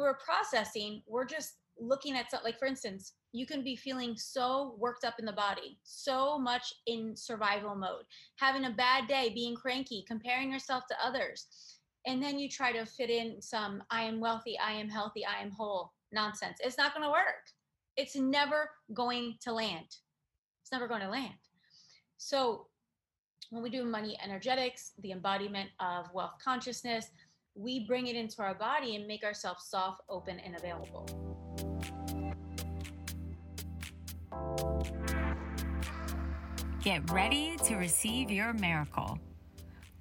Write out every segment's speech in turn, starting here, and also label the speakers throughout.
Speaker 1: we're processing, we're just looking at something like for instance, you can be feeling so worked up in the body, so much in survival mode, having a bad day, being cranky, comparing yourself to others. And then you try to fit in some I am wealthy, I am healthy, I am whole nonsense. It's not going to work. It's never going to land. It's never going to land. So, when we do money energetics, the embodiment of wealth consciousness, we bring it into our body and make ourselves soft, open, and available.
Speaker 2: Get ready to receive your miracle.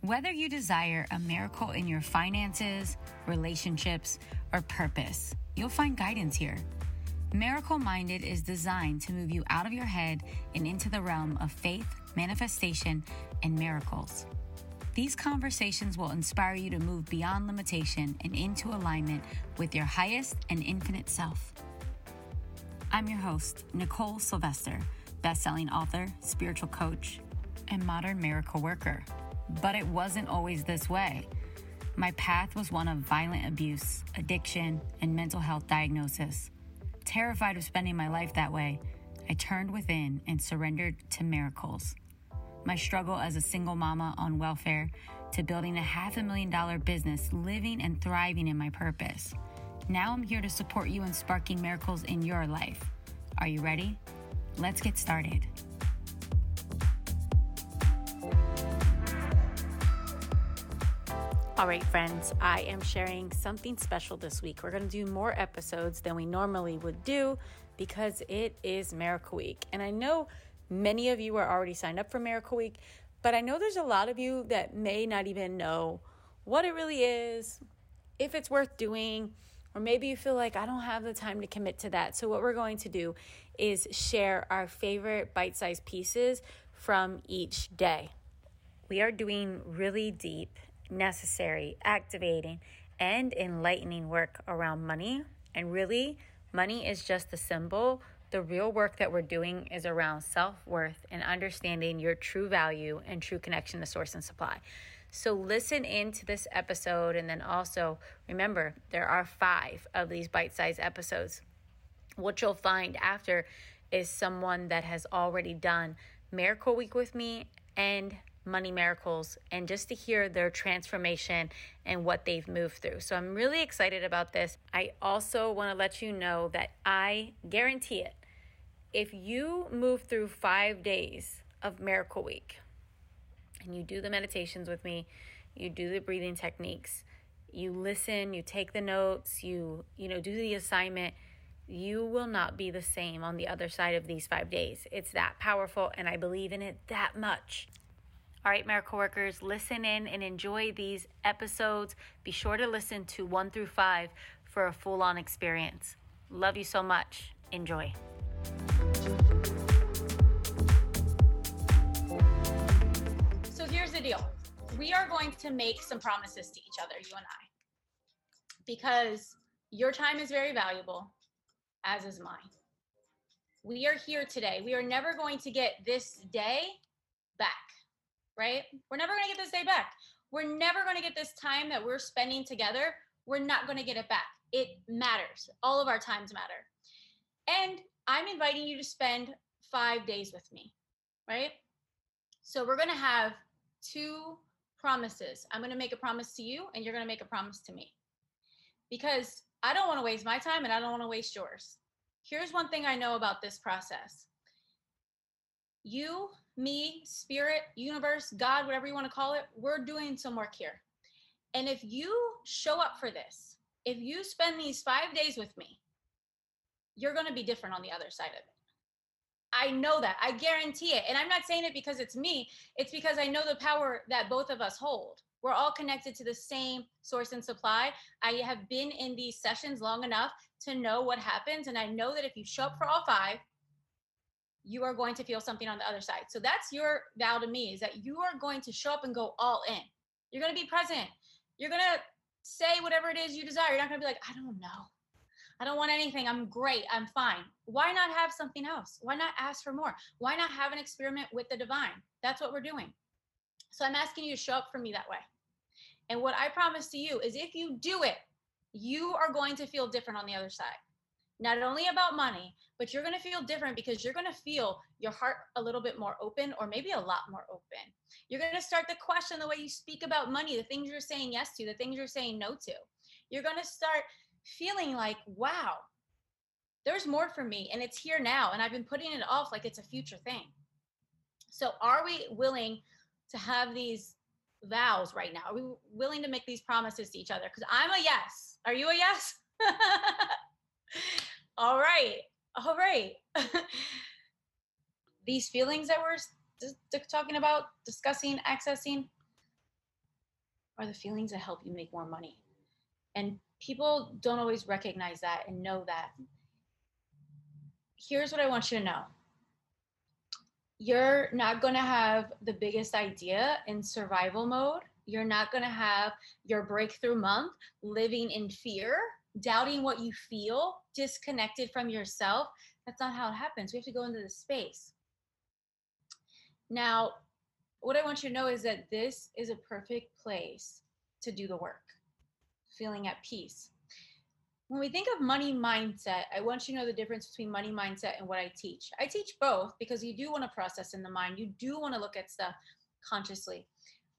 Speaker 2: Whether you desire a miracle in your finances, relationships, or purpose, you'll find guidance here. Miracle Minded is designed to move you out of your head and into the realm of faith, manifestation, and miracles. These conversations will inspire you to move beyond limitation and into alignment with your highest and infinite self. I'm your host, Nicole Sylvester, best-selling author, spiritual coach, and modern miracle worker. But it wasn't always this way. My path was one of violent abuse, addiction, and mental health diagnosis. Terrified of spending my life that way, I turned within and surrendered to miracles. My struggle as a single mama on welfare to building a half a million dollar business, living and thriving in my purpose. Now I'm here to support you in sparking miracles in your life. Are you ready? Let's get started. All right, friends, I am sharing something special this week. We're going to do more episodes than we normally would do because it is Miracle Week. And I know many of you are already signed up for Miracle Week, but I know there's a lot of you that may not even know what it really is, if it's worth doing, or maybe you feel like I don't have the time to commit to that. So, what we're going to do is share our favorite bite sized pieces from each day. We are doing really deep necessary, activating, and enlightening work around money. And really, money is just a symbol. The real work that we're doing is around self worth and understanding your true value and true connection to source and supply. So, listen into this episode, and then also remember there are five of these bite sized episodes. What you'll find after is someone that has already done Miracle Week with me and Money Miracles and just to hear their transformation and what they've moved through. So I'm really excited about this. I also want to let you know that I guarantee it. If you move through five days of Miracle Week and you do the meditations with me, you do the breathing techniques, you listen, you take the notes, you you know do the assignment, you will not be the same on the other side of these 5 days. It's that powerful and I believe in it that much. All right, Miracle Workers, listen in and enjoy these episodes. Be sure to listen to one through five for a full on experience. Love you so much. Enjoy.
Speaker 1: Deal we are going to make some promises to each other, you and I, because your time is very valuable, as is mine. We are here today. We are never going to get this day back right? We're never going to get this day back. We're never going to get this time that we're spending together. We're not going to get it back. It matters. All of our times matter. And I'm inviting you to spend five days with me, right? So we're going to have two promises. I'm going to make a promise to you, and you're going to make a promise to me. Because I don't want to waste my time and I don't want to waste yours. Here's one thing I know about this process you me, spirit, universe, God, whatever you want to call it, we're doing some work here. And if you show up for this, if you spend these five days with me, you're going to be different on the other side of it. I know that. I guarantee it. And I'm not saying it because it's me, it's because I know the power that both of us hold. We're all connected to the same source and supply. I have been in these sessions long enough to know what happens. And I know that if you show up for all five, you are going to feel something on the other side. So that's your vow to me is that you are going to show up and go all in. You're going to be present. You're going to say whatever it is you desire. You're not going to be like, I don't know. I don't want anything. I'm great. I'm fine. Why not have something else? Why not ask for more? Why not have an experiment with the divine? That's what we're doing. So I'm asking you to show up for me that way. And what I promise to you is if you do it,
Speaker 2: you are going to feel different on the other side. Not only about money, but you're going to feel different because you're going to feel your heart a little bit more open or maybe a lot more open. You're going to start to question the way you speak about money, the things you're saying yes to, the things you're saying no to. You're going to start feeling like, wow, there's more for me and it's here now. And I've been putting it off like it's a future thing. So, are we willing to have these vows right now? Are we willing to make these promises to each other? Because I'm a yes. Are you a yes? All right. All right. these feelings that we're talking about, discussing, accessing, are the feelings that help you make more money. And people don't always recognize that and know that. Here's what I want you to know you're not going to have the biggest idea in survival mode. You're not going to have your breakthrough month living in fear, doubting what you feel, disconnected from yourself. That's not how it happens. We have to go into the space. Now, what I want you to know is that this is a perfect place to do the work, feeling at peace when we think of money mindset, I want you to know the difference between money mindset and what I teach. I teach both because you do want to process in the mind. You do want to look at stuff consciously.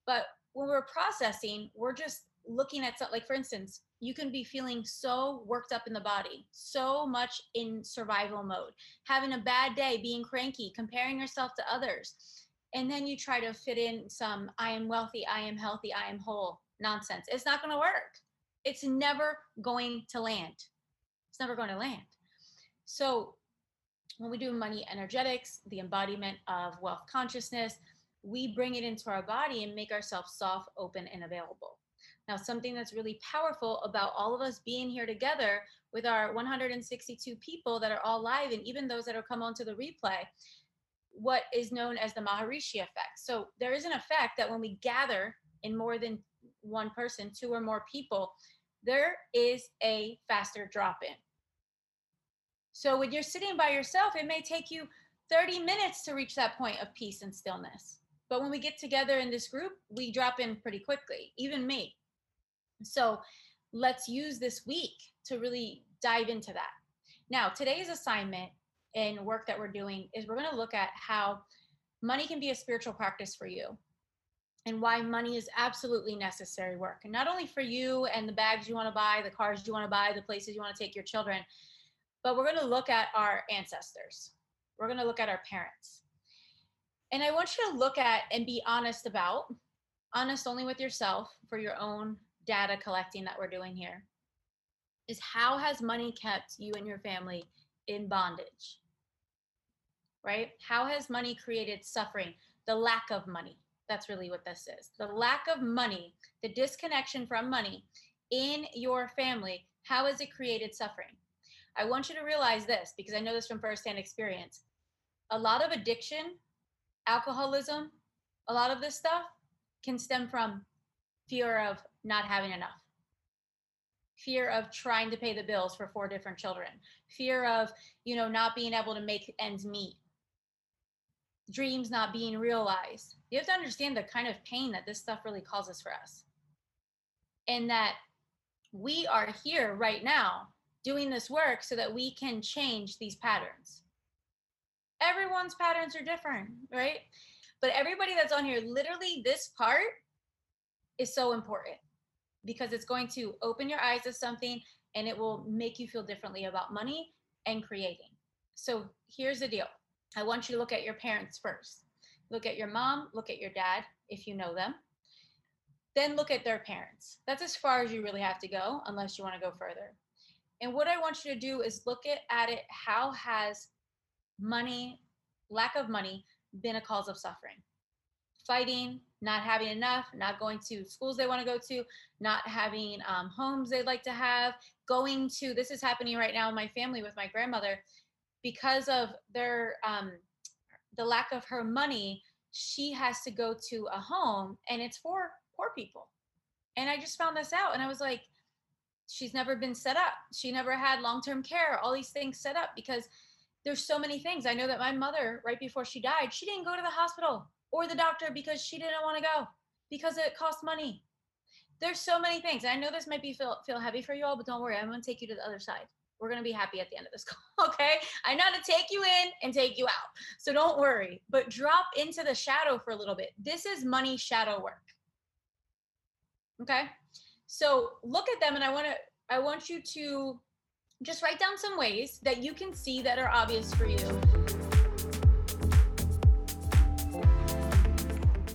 Speaker 2: But when we're processing, we're just looking at stuff. like for instance, you can be feeling so worked up in the body, so much in survival mode, having a bad day, being cranky, comparing yourself to others. And then you try to fit in some I am wealthy, I am healthy, I am whole nonsense. It's not going to work it's never going to land. It's never going to land. So when we do money energetics, the embodiment of wealth consciousness, we bring it into our body and make ourselves soft, open, and available. Now, something that's really powerful about all of us being here together with our 162 people that are all live, and even those that are come onto the replay, what is known as the Maharishi effect. So there is an effect that when we gather in more than one person, two or more people, there is a faster drop in. So when you're sitting by yourself, it may take you 30 minutes to reach that point of peace and stillness. But when we get together in this group, we drop in pretty quickly, even me. So let's use this week to really dive into that. Now, today's assignment and work that we're doing is we're going to look at how money can be a spiritual practice for you and why money is absolutely necessary work. And not only for you and the bags you want to buy, the cars you want to buy, the places you want to take your children, but we're going to look at our ancestors. We're going to look at our parents. And I want you to look at and be honest about, honest only with yourself for your own data collecting that we're doing here, is how has money kept you and your family in bondage? Right? How has money created suffering? The lack of money that's really what this is. The lack of money, the disconnection from money in your family, how has it created suffering? I want you to realize this because I know this from firsthand experience. A lot of addiction, alcoholism, a lot of this stuff can stem from fear of not having enough fear of trying to pay the bills for four different children fear of you know not being able to make ends meet dreams not being realized. You have to understand the kind of pain that this stuff really causes for us. And that we are here right now doing this work so that we can change these patterns. Everyone's patterns are different, right? But everybody that's on here, literally, this part is so important because it's going to open your eyes to something and it will make you feel differently about money and creating. So here's the deal I want you to look at your parents first. Look at your mom, look at your dad, if you know them. Then look at their parents. That's as far as you really have to go, unless you want to go further. And what I want you to do is look at, at it how has money, lack of money, been a cause of suffering? Fighting, not having enough, not going to schools they want to go to, not having um, homes they'd like to have, going to, this is happening right now in my family with my grandmother because of their um, the lack of her money she has to go to a home and it's for poor people and i just found this out and i was like she's never been set up she never had long-term care all these things set up because there's so many things i know that my mother right before she died she didn't go to the hospital or the doctor because she didn't want to go because it cost money
Speaker 1: there's so many things. I know this might be feel feel heavy for you all, but don't worry, I'm gonna take you to the other side. We're gonna be happy at the end of this call, okay? I know to take you in and take you out. So don't worry, but drop into the shadow for a little bit. This is money shadow work. Okay? So look at them and I want to I want you to just write down some ways that you can see that are obvious for you.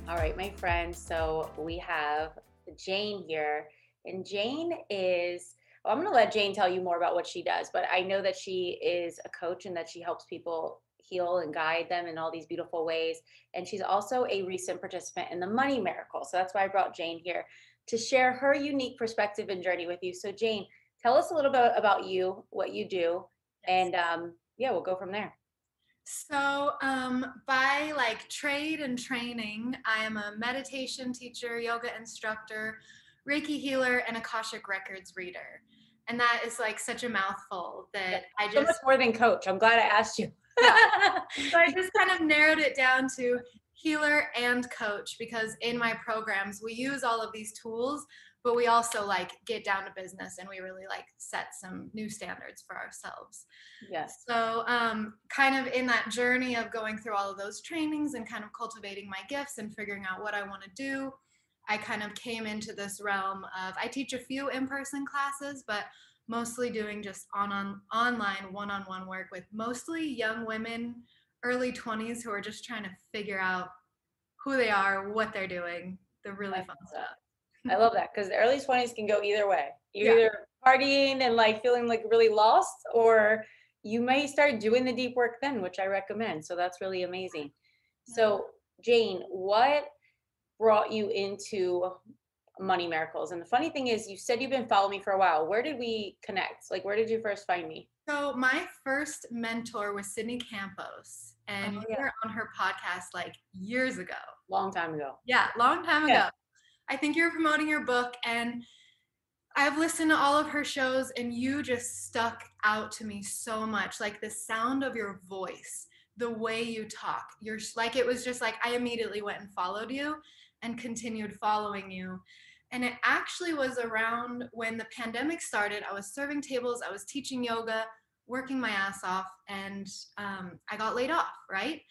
Speaker 2: All right, my friends. So we have Jane here, and Jane is. Well, I'm going to let Jane tell you more about what she does, but I know that she is a coach and that she helps people heal and guide them in all these beautiful ways. And she's also a recent participant in the Money Miracle. So that's why I brought Jane here to share her unique perspective and journey with you. So, Jane, tell us a little bit about you, what you do, and um, yeah, we'll go from there.
Speaker 3: So, um, by like trade and training, I am a meditation teacher, yoga instructor, Reiki healer, and Akashic Records reader. And that is like such a mouthful that yeah, I just. So
Speaker 2: much more than coach. I'm glad I asked you.
Speaker 3: yeah. So I just kind of narrowed it down to healer and coach because in my programs we use all of these tools but we also like get down to business and we really like set some new standards for ourselves
Speaker 2: yes
Speaker 3: so um kind of in that journey of going through all of those trainings and kind of cultivating my gifts and figuring out what i want to do i kind of came into this realm of i teach a few in-person classes but mostly doing just on, on online one-on-one work with mostly young women early 20s who are just trying to figure out who they are, what they're doing, the really fun stuff.
Speaker 2: I love that because the early 20s can go either way. You're yeah. either partying and like feeling like really lost, or you may start doing the deep work then, which I recommend. So that's really amazing. So, Jane, what brought you into Money Miracles? And the funny thing is, you said you've been following me for a while. Where did we connect? Like, where did you first find me?
Speaker 3: So, my first mentor was Sydney Campos and oh, yeah. you were on her podcast like years ago.
Speaker 2: Long time ago.
Speaker 3: Yeah, long time yeah. ago. I think you were promoting your book, and I've listened to all of her shows, and you just stuck out to me so much. Like the sound of your voice, the way you talk. You're like, it was just like I immediately went and followed you and continued following you. And it actually was around when the pandemic started. I was serving tables, I was teaching yoga, working my ass off and um, I got laid off, right?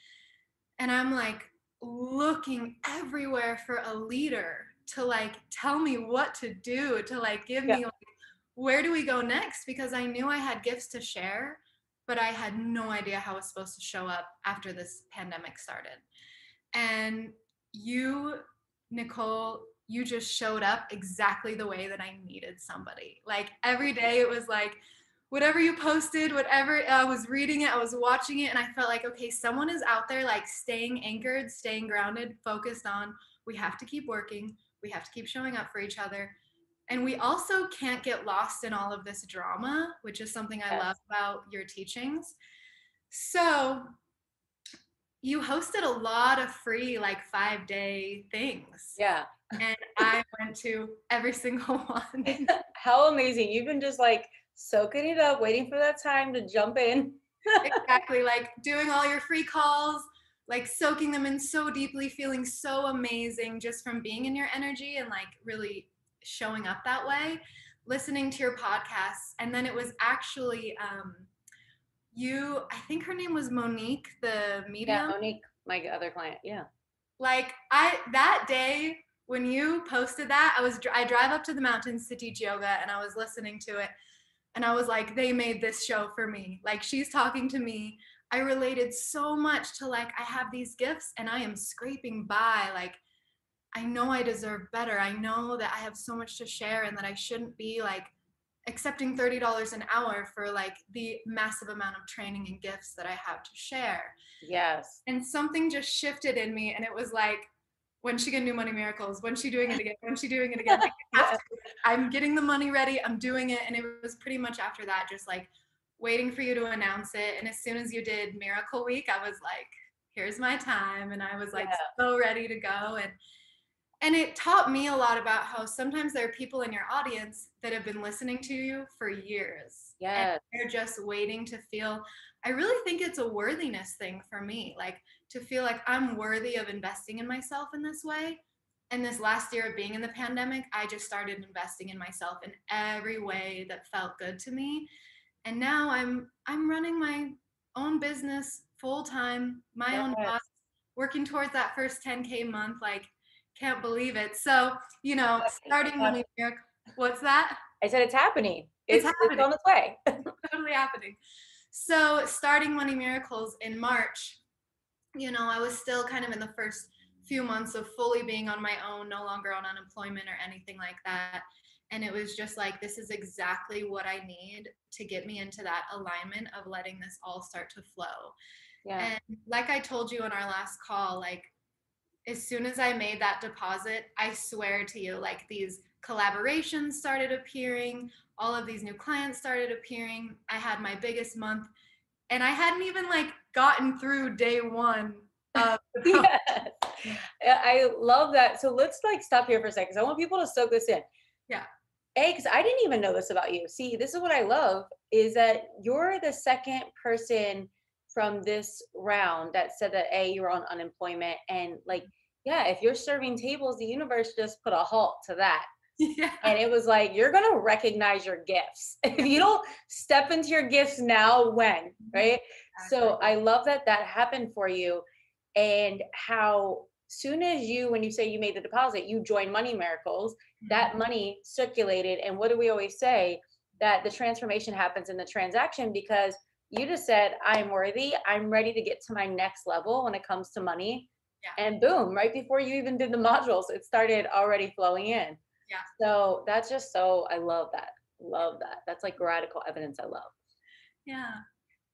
Speaker 3: And I'm like looking everywhere for a leader to like tell me what to do, to like give yeah. me like, where do we go next? Because I knew I had gifts to share, but I had no idea how I was supposed to show up after this pandemic started. And you, Nicole, you just showed up exactly the way that I needed somebody. Like every day it was like, whatever you posted, whatever I was reading it, I was watching it, and I felt like, okay, someone is out there like staying anchored, staying grounded, focused on we have to keep working, we have to keep showing up for each other. And we also can't get lost in all of this drama, which is something I love about your teachings. So, you hosted a lot of free, like five day things.
Speaker 2: Yeah.
Speaker 3: and I went to every single one.
Speaker 2: How amazing. You've been just like, soaking it up, waiting for that time to jump in.
Speaker 3: exactly. Like doing all your free calls, like soaking them in so deeply, feeling so amazing just from being in your energy and like really showing up that way, listening to your podcasts. And then it was actually um you, I think her name was Monique, the medium.
Speaker 2: Yeah, Monique, my other client. Yeah.
Speaker 3: Like I that day when you posted that, I was I drive up to the mountains to teach yoga and I was listening to it and I was like, they made this show for me. Like she's talking to me. I related so much to like I have these gifts and I am scraping by. Like I know I deserve better. I know that I have so much to share and that I shouldn't be like accepting $30 an hour for like the massive amount of training and gifts that I have to share.
Speaker 2: Yes.
Speaker 3: And something just shifted in me and it was like when she gonna do money miracles when she doing it again when she doing it again i'm getting the money ready i'm doing it and it was pretty much after that just like waiting for you to announce it and as soon as you did miracle week i was like here's my time and i was like yeah. so ready to go and and it taught me a lot about how sometimes there are people in your audience that have been listening to you for years
Speaker 2: yeah
Speaker 3: they're just waiting to feel i really think it's a worthiness thing for me like to feel like I'm worthy of investing in myself in this way. and this last year of being in the pandemic, I just started investing in myself in every way that felt good to me. And now I'm I'm running my own business full time, my yes. own boss, working towards that first 10k month. Like, can't believe it. So you know, starting Money Miracle. What's that?
Speaker 2: I said it's happening. It's, it's, happening. it's on its way.
Speaker 3: totally happening. So starting Money Miracles in March, you know, I was still kind of in the first few months of fully being on my own, no longer on unemployment or anything like that. And it was just like, this is exactly what I need to get me into that alignment of letting this all start to flow. Yeah. And like I told you on our last call, like as soon as I made that deposit, I swear to you, like these collaborations started appearing, all of these new clients started appearing. I had my biggest month and I hadn't even like gotten through day one of
Speaker 2: yes. I love that. So let's like stop here for a second because I want people to soak this in.
Speaker 3: Yeah.
Speaker 2: A, because I didn't even know this about you. See, this is what I love is that you're the second person from this round that said that A, you're on unemployment. And like, yeah, if you're serving tables, the universe just put a halt to that. Yeah. And it was like, you're going to recognize your gifts. if you don't step into your gifts now, when? Mm-hmm. Right. Exactly. So I love that that happened for you and how soon as you when you say you made the deposit you join money miracles mm-hmm. that money circulated and what do we always say that the transformation happens in the transaction because you just said i'm worthy. I'm ready to get to my next level when it comes to money. Yeah. and boom right before you even did the modules it started already flowing in.
Speaker 3: Yeah.
Speaker 2: So that's just so i love that. Love that. That's like radical evidence i love.
Speaker 3: Yeah.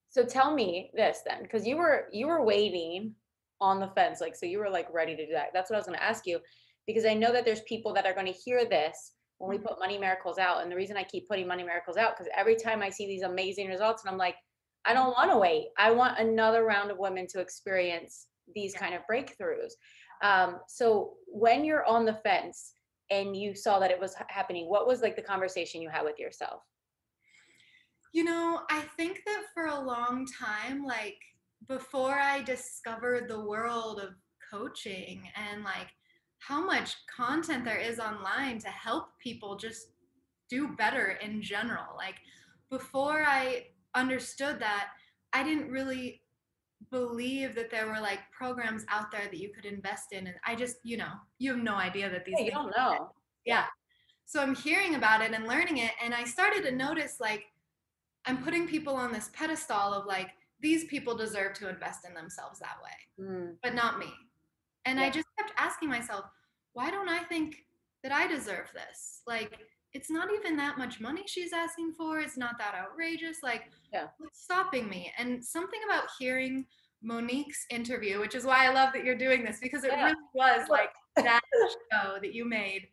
Speaker 2: So tell me this then because you were you were waiting on the fence like so you were like ready to do that. That's what i was going to ask you because i know that there's people that are going to hear this when we mm-hmm. put money miracles out and the reason i keep putting money miracles out because every time i see these amazing results and i'm like i don't want to wait. I want another round of women to experience these kind of breakthroughs. Um, so when you're on the fence and you saw that it was happening what was like the conversation you had with yourself?
Speaker 3: You know i think that for a long time like before I discovered the world of coaching and like how much content there is online to help people just do better in general. Like before I understood that, I didn't really believe that there were like programs out there that you could invest in and I just, you know, you have no idea that these
Speaker 2: yeah, you don't know.
Speaker 3: Yeah. So I'm hearing about it and learning it and I started to notice like I'm putting people on this pedestal of like these people deserve to invest in themselves that way, mm. but not me. And yeah. I just kept asking myself, why don't I think that I deserve this? Like, it's not even that much money she's asking for. It's not that outrageous. Like,
Speaker 2: yeah.
Speaker 3: what's stopping me? And something about hearing Monique's interview, which is why I love that you're doing this because it yeah. really was like that show that you made.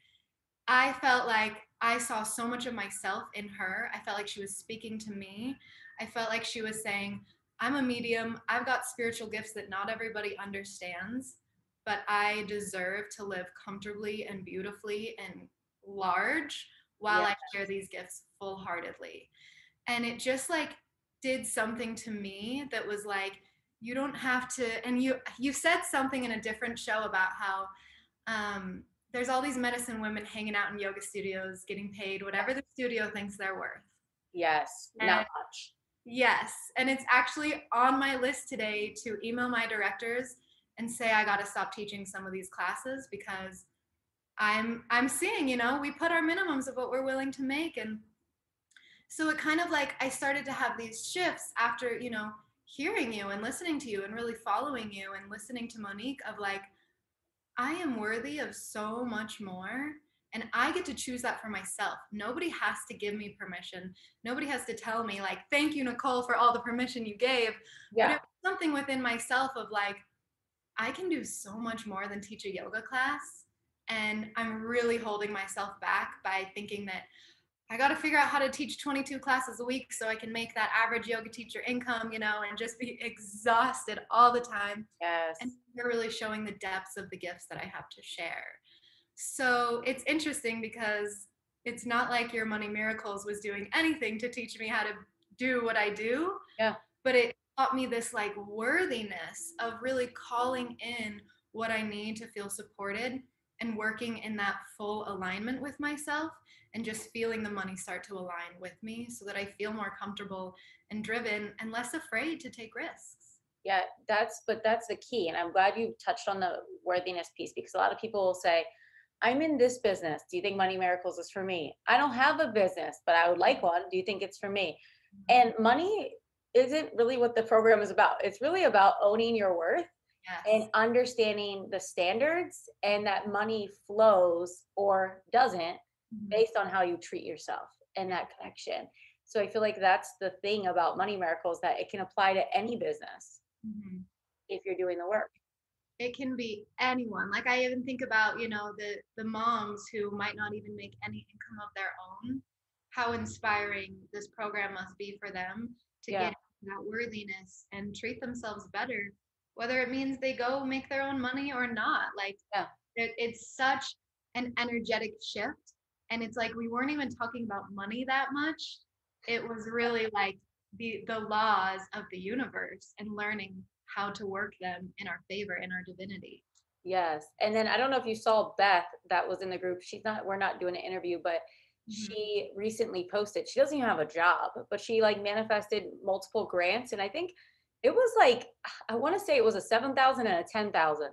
Speaker 3: I felt like I saw so much of myself in her. I felt like she was speaking to me. I felt like she was saying, I'm a medium. I've got spiritual gifts that not everybody understands, but I deserve to live comfortably and beautifully and large while yeah. I share these gifts full heartedly. And it just like did something to me that was like, you don't have to, and you you said something in a different show about how um, there's all these medicine women hanging out in yoga studios, getting paid whatever the studio thinks they're worth.
Speaker 2: Yes, and not much.
Speaker 3: Yes. And it's actually on my list today to email my directors and say I got to stop teaching some of these classes because I'm I'm seeing, you know, we put our minimums of what we're willing to make and so it kind of like I started to have these shifts after, you know, hearing you and listening to you and really following you and listening to Monique of like I am worthy of so much more and I get to choose that for myself. Nobody has to give me permission. Nobody has to tell me, like, thank you, Nicole, for all the permission you gave. Yeah. But it was something within myself of like, I can do so much more than teach a yoga class. And I'm really holding myself back by thinking that I got to figure out how to teach 22 classes a week so I can make that average yoga teacher income, you know, and just be exhausted all the time.
Speaker 2: Yes.
Speaker 3: And you're really showing the depths of the gifts that I have to share. So it's interesting because it's not like your money miracles was doing anything to teach me how to do what I do.
Speaker 2: Yeah.
Speaker 3: But it taught me this like worthiness of really calling in what I need to feel supported and working in that full alignment with myself and just feeling the money start to align with me so that I feel more comfortable and driven and less afraid to take risks.
Speaker 2: Yeah, that's but that's the key. And I'm glad you touched on the worthiness piece because a lot of people will say, I'm in this business. Do you think Money Miracles is for me? I don't have a business, but I would like one. Do you think it's for me? Mm-hmm. And money isn't really what the program is about. It's really about owning your worth
Speaker 3: Yes.
Speaker 2: and understanding the standards and that money flows or doesn't
Speaker 3: Mhm.
Speaker 2: based on how you treat yourself and that connection. So I feel like that's the thing about Money Miracles that it can apply to any business
Speaker 3: Mhm.
Speaker 2: if you're doing the work.
Speaker 3: it can be anyone like i even think about you know the the moms who might not even make any income of their own how inspiring this program must be for them to
Speaker 2: Yeah.
Speaker 3: get that worthiness and treat themselves better whether it means they go make their own money or not like
Speaker 2: Yeah.
Speaker 3: it, it's such an energetic shift and it's like we weren't even talking about money that much it was really like the the laws of the universe and learning how to work them in our favor in our divinity
Speaker 2: Yes. And then I don't know if you saw Beth that was in the group. She's not, we're not doing an interview, but
Speaker 3: Mhm.
Speaker 2: she recently posted, she doesn't even have a job, but she like manifested multiple grants. And I think it was like, I want to say it was a 7,000 and a 10,000.
Speaker 3: wow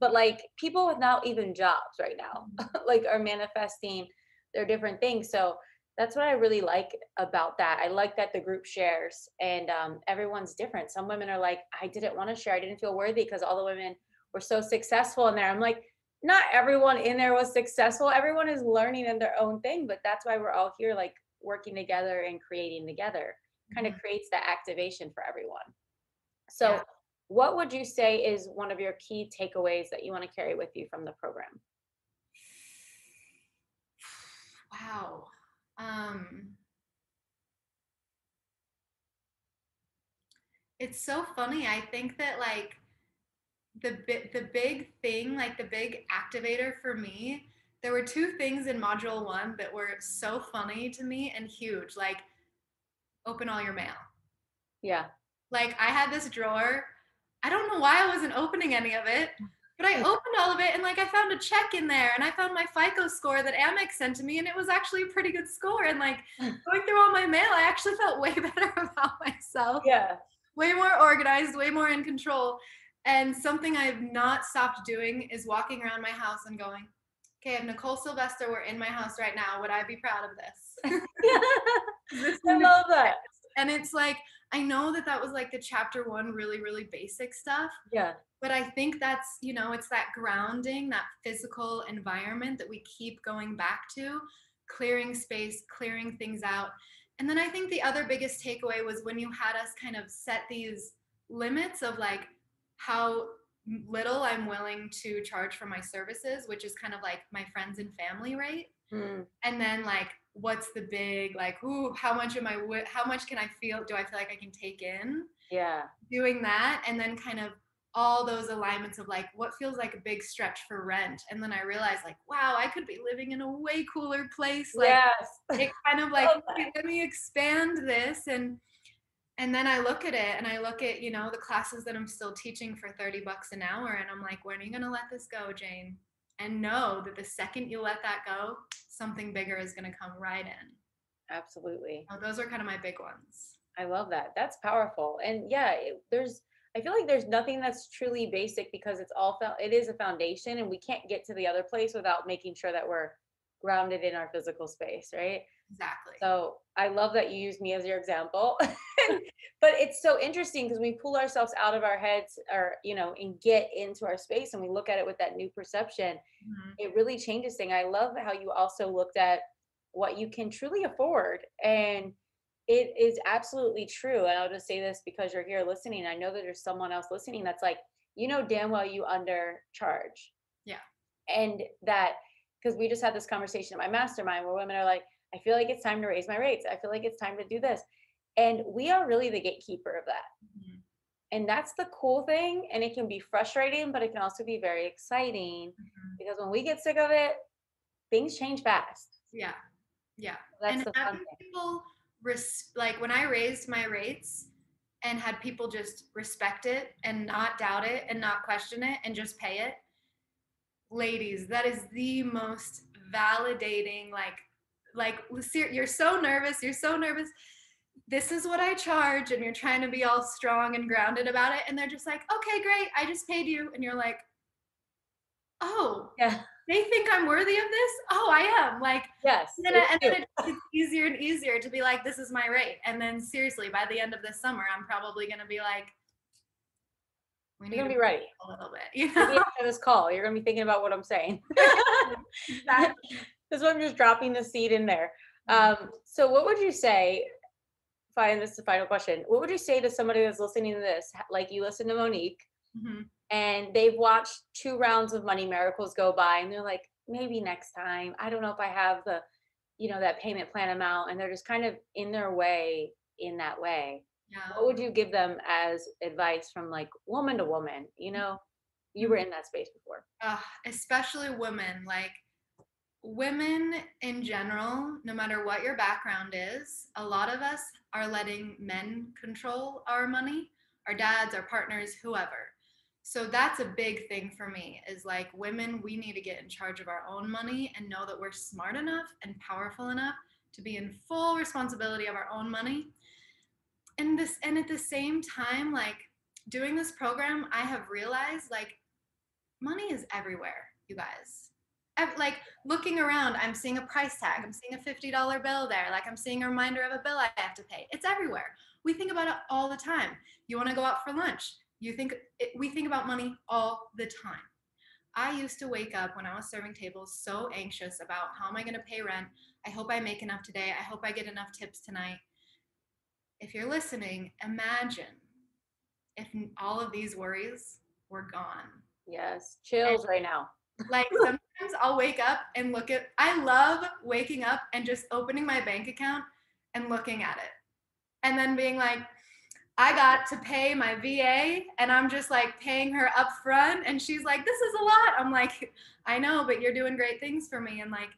Speaker 2: But like people without even jobs right now, like are manifesting their different things. So that's what I really like about that. I like that the group shares and um, everyone's different. Some women are like, I didn't want to share. I didn't feel worthy because all the women were so successful in there. I'm like, not everyone in there was successful. Everyone is learning in their own thing, but that's why we're all here, like working together and creating together. Kind of
Speaker 3: Mhm.
Speaker 2: creates that activation for everyone. So,
Speaker 3: Yeah.
Speaker 2: what would you say is one of your key takeaways that you want to carry with you from the program?
Speaker 3: wow um it's so funny i think that like the bi- the big thing like the big activator for me there were two things in module 1 that were so funny to me and huge like open all your mail
Speaker 2: Yeah.
Speaker 3: like I had this drawer. I don't know why I wasn't opening any of it, but I opened all of it and like I found a check in there and I found my FICO score that Amex sent to me and it was actually a pretty good score. And like going through all my mail, I actually felt way better about myself.
Speaker 2: Yeah.
Speaker 3: Way more organized, way more in control. And something I've not stopped doing is walking around my house and going, okay, if Nicole Sylvester were in my house right now, would I be proud of this? This
Speaker 2: I love that.
Speaker 3: and it's like i know that that was like the chapter one really really basic stuff
Speaker 2: Yeah.
Speaker 3: but i think that's you know it's that grounding that physical environment that we keep going back to clearing space clearing things out and then i think the other biggest takeaway was when you had us kind of set these limits of like how little i'm willing to charge for my services which is kind of like my friends and family rate
Speaker 2: Mm,
Speaker 3: and then like what's the big like ooh how much am i how much can i feel do i feel like i can take in?
Speaker 2: Yeah.
Speaker 3: doing that and then kind of all those alignments of like what feels like a big stretch for rent. And then i realized like wow i could be living in a way cooler place. Like
Speaker 2: yes.
Speaker 3: it kind of like "Okay, let me expand this and and then i look at it and i look at you know the classes that i'm still teaching for 30 bucks an hour and i'm like when are you going to let this go jane and know that the second you let that go something bigger is going to come right in
Speaker 2: Absolutely.
Speaker 3: so those are kind of my big ones
Speaker 2: I love that. That's powerful. And yeah, it, there's I feel like there's nothing that's truly basic because it's all it is a foundation and we can't get to the other place without making sure that we're grounded in our physical space, right?
Speaker 3: exactly
Speaker 2: So I love that you use me as your example. but it's so interesting because we pull ourselves out of our heads or, you know, and get into our space and we look at it with that new perception.
Speaker 3: Mhm.
Speaker 2: It really changes things. I love how you also looked at what you can truly afford. And it is absolutely true. And I'll just say this because you're here listening. I know that there's someone else listening that's like, you know, damn well you undercharge.
Speaker 3: Yeah.
Speaker 2: And that, because we just had this conversation at my mastermind where women are like, I feel like it's time to raise my rates. I feel like it's time to do this. And we are really the gatekeeper of that.
Speaker 3: Mhm.
Speaker 2: And that's the cool thing. And it can be frustrating, but it can also be very exciting
Speaker 3: Mhm.
Speaker 2: because when we get sick of it, things change fast.
Speaker 3: yeah yeah and having people res- like when I raised my rates and had people just respect it and not doubt it and not question it and just pay it, ladies, that is the most validating, like, like you're so nervous, you're so nervous. This is what I charge, and you're trying to be all strong and grounded about it. And they're just like, okay, great, I just paid you. And you're like, oh,
Speaker 2: yeah.
Speaker 3: They think I'm worthy of this. Oh, I am. Like,
Speaker 2: yes.
Speaker 3: And then, and then it's easier and easier to be like, this is my rate. And then, seriously, by the end of this summer, I'm probably going to be like,
Speaker 2: we need gonna be ready
Speaker 3: a little bit. You know?
Speaker 2: after this call, you're gonna be thinking about what I'm saying. exactly. This one, I'm just dropping the seed in there. Um, so, what would you say? Fine, this is the final question. What would you say to somebody that's listening to this? Like you listen to Monique, mm-hmm. and they've watched two rounds of Money Miracles go by, and they're like, maybe next time. I don't know if I have the, you know, that payment plan amount, and they're just kind of in their way in that way yeah. what would you give them as advice from like woman to woman you know you were mm-hmm. in that space before
Speaker 3: uh, especially women like women in general no matter what your background is a lot of us are letting men control our money our dads our partners whoever. So that's a big thing for me is like women we need to get in charge of our own money and know that we're smart enough and powerful enough to be in full responsibility of our own money. And this and at the same time like doing this program i have realized like money is everywhere you guys like looking around i'm seeing a price tag i'm seeing a $50 bill there like i'm seeing a reminder of a bill i have to pay. It's everywhere. We think about it all the time. You want to go out for lunch? You think it, we think about money all the time. I used to wake up when i was serving tables so anxious about how am i going to pay rent? I hope i make enough today. I hope i get enough tips tonight. If you're listening, imagine if all of these worries were gone.
Speaker 2: Yes, chills and, right now.
Speaker 3: Like sometimes I'll wake up and look at, I love waking up and just opening my bank account and looking at it. And then being like, I got to pay my VA and I'm just like paying her up front. And she's like, this is a lot. I'm like, I know, but you're doing great things for me. And like,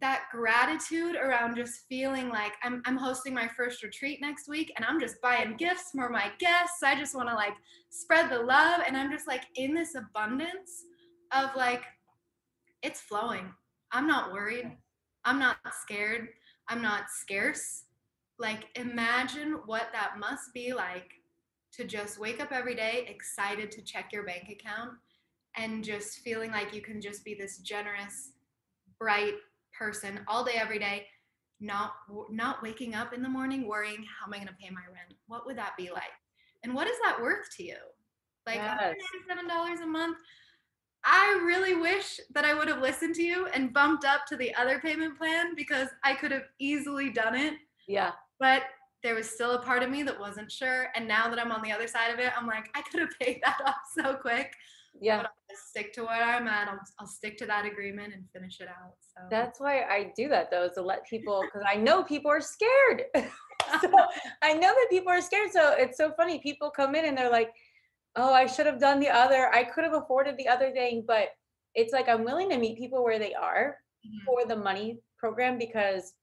Speaker 3: that gratitude around just feeling like I'm, I'm hosting my first retreat next week and I'm just buying gifts for my guests. I just want to like spread the love. And I'm just like in this abundance of like, it's flowing. I'm not worried. I'm not scared. I'm not scarce. Like, imagine what that must be like to just wake up every day excited to check your bank account and just feeling like you can just be this generous, bright, person all day every day not not waking up in the morning worrying how am i going to pay my rent what would that be like and what is that worth to you like yes. $197 a month i really wish that i would have listened to you and bumped up to the other payment plan because i could have easily done it.
Speaker 2: Yeah.
Speaker 3: But there was still a part of me that wasn't sure. And now that i'm on the other side of it i'm like i could have paid that off so quick.
Speaker 2: Yeah.
Speaker 3: Stick to where i'm at. I'll, I'll stick to that agreement and finish it out so.
Speaker 2: That's why i do that though is to let people because i know people are scared. So i know that people are scared. So it's so funny. People come in and they're like oh i should have done the other i could have afforded the other thing but it's like i'm willing to meet people where they are mm-hmm. for the money program because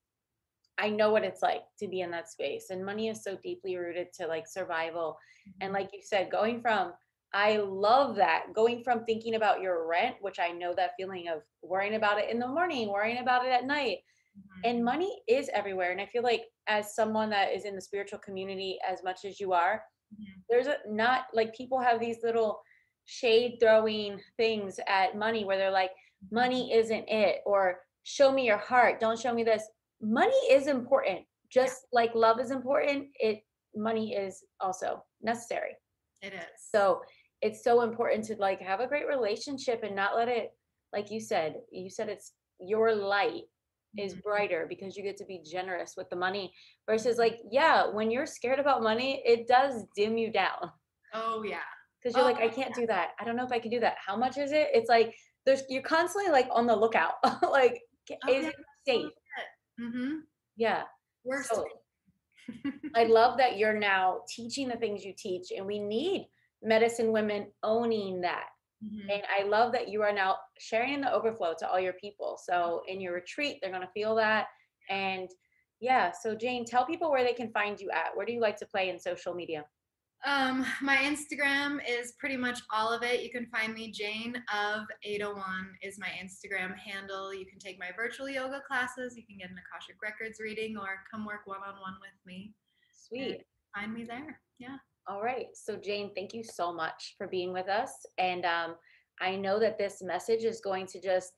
Speaker 2: I know what it's like to be in that space. And money is so deeply rooted to like survival. Mm-hmm. And like you said, going from I love that. Going from thinking about your rent, which I know that feeling of worrying about it in the morning, worrying about it at night. Mm-hmm. And money is everywhere. And I feel like as someone that is in the spiritual community as much as you are, mm-hmm. there's a not like people have these little shade throwing things at money where they're like, mm-hmm. money isn't it, or show me your heart, don't show me this. Money is important. Just yeah. like love is important, it money is also necessary.
Speaker 3: It is.
Speaker 2: So it's so important to like have a great relationship and not let it like you said you said it's your light is mm-hmm. brighter because you get to be generous with the money versus like yeah when you're scared about money it does dim you down
Speaker 3: oh yeah
Speaker 2: because you're oh, like i can't yeah. do that i don't know if i can do that how much is it it's like there's you're constantly like on the lookout like oh, is yeah. it safe
Speaker 3: mm-hmm.
Speaker 2: yeah
Speaker 3: Worst. So,
Speaker 2: i love that you're now teaching the things you teach and we need medicine women owning that. Mm-hmm. And I love that you are now sharing the overflow to all your people. So in your retreat, they're going to feel that. And yeah, so Jane, tell people where they can find you at. Where do you like to play in social media?
Speaker 3: Um, my Instagram is pretty much all of it. You can find me Jane of 801 is my Instagram handle. You can take my virtual yoga classes. You can get an Akashic Records reading or come work one on one with me.
Speaker 2: Sweet.
Speaker 3: Find me there. Yeah.
Speaker 2: All right. So Jane, thank you so much for being with us. And um, I know that this message is going to just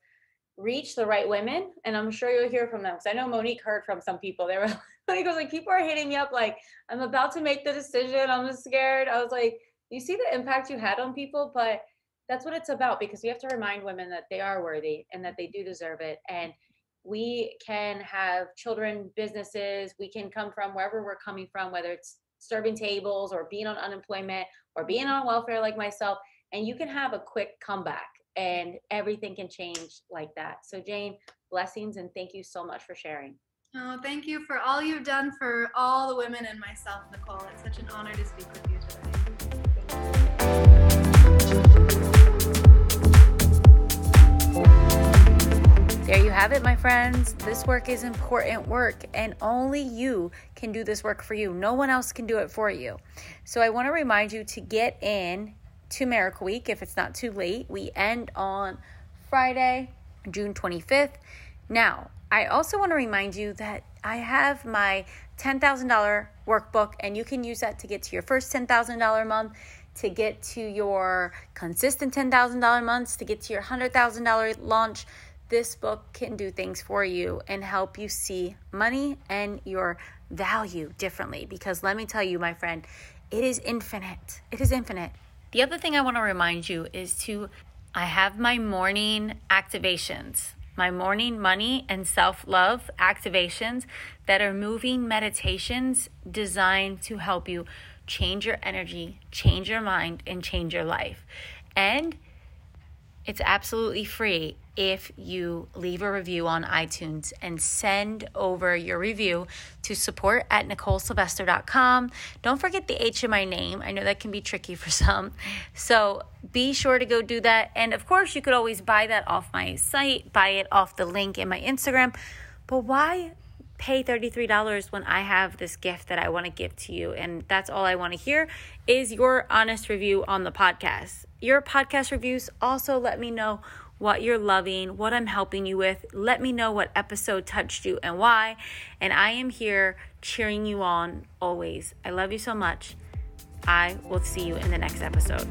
Speaker 2: reach the right women, and I'm sure you'll hear from them. Because I know Monique heard from some people. They were like, like, people are hitting me up like, I'm about to make the decision. I'm scared. I was like, you see the impact you had on people, but that's what it's about because we have to remind women that they are worthy and that they do deserve it. And we can have children, businesses, we can come from wherever we're coming from, whether it's serving tables or being on unemployment or being on welfare like myself, and you can have a quick comeback and everything can change like that. So, Jane, blessings and thank you so much for sharing.
Speaker 3: Oh, thank you for all you've done for all the women and myself, Nicole. It's such an honor to speak with you today.
Speaker 2: Have it, my friends. This work is important work, and only you can do this work for you. No one else can do it for you. So, I want to remind you to get in to Miracle Week if it's not too late. We end on Friday, June 25th. Now, I also want to remind you that I have my $10,000 workbook, and you can use that to get to your first $10,000 month, to get to your consistent $10,000 months, to get to your $100,000 launch. This book can do things for you and help you see money and your value differently. Because let me tell you, my friend, it is infinite. It is infinite. The other thing I want to remind you is to I have my morning activations my morning money and self love activations that are moving meditations designed to help you change your energy, change your mind, and change your life. And it's absolutely free if you leave a review on iTunes and send over your review to support at NicoleSylvester.com. Don't forget the H in my name. I know that can be tricky for some. So be sure to go do that. And of course, you could always buy that off my site, buy it off the link in my Instagram. But why pay $33 when I have this gift that I want to give to you. And that's all I want to hear is your honest review on the podcast. Your podcast reviews also let me know what you're loving, what I'm helping you with. Let me know what episode touched you and why. And I am here cheering you on always. I love you so much. I will see you in the next episode.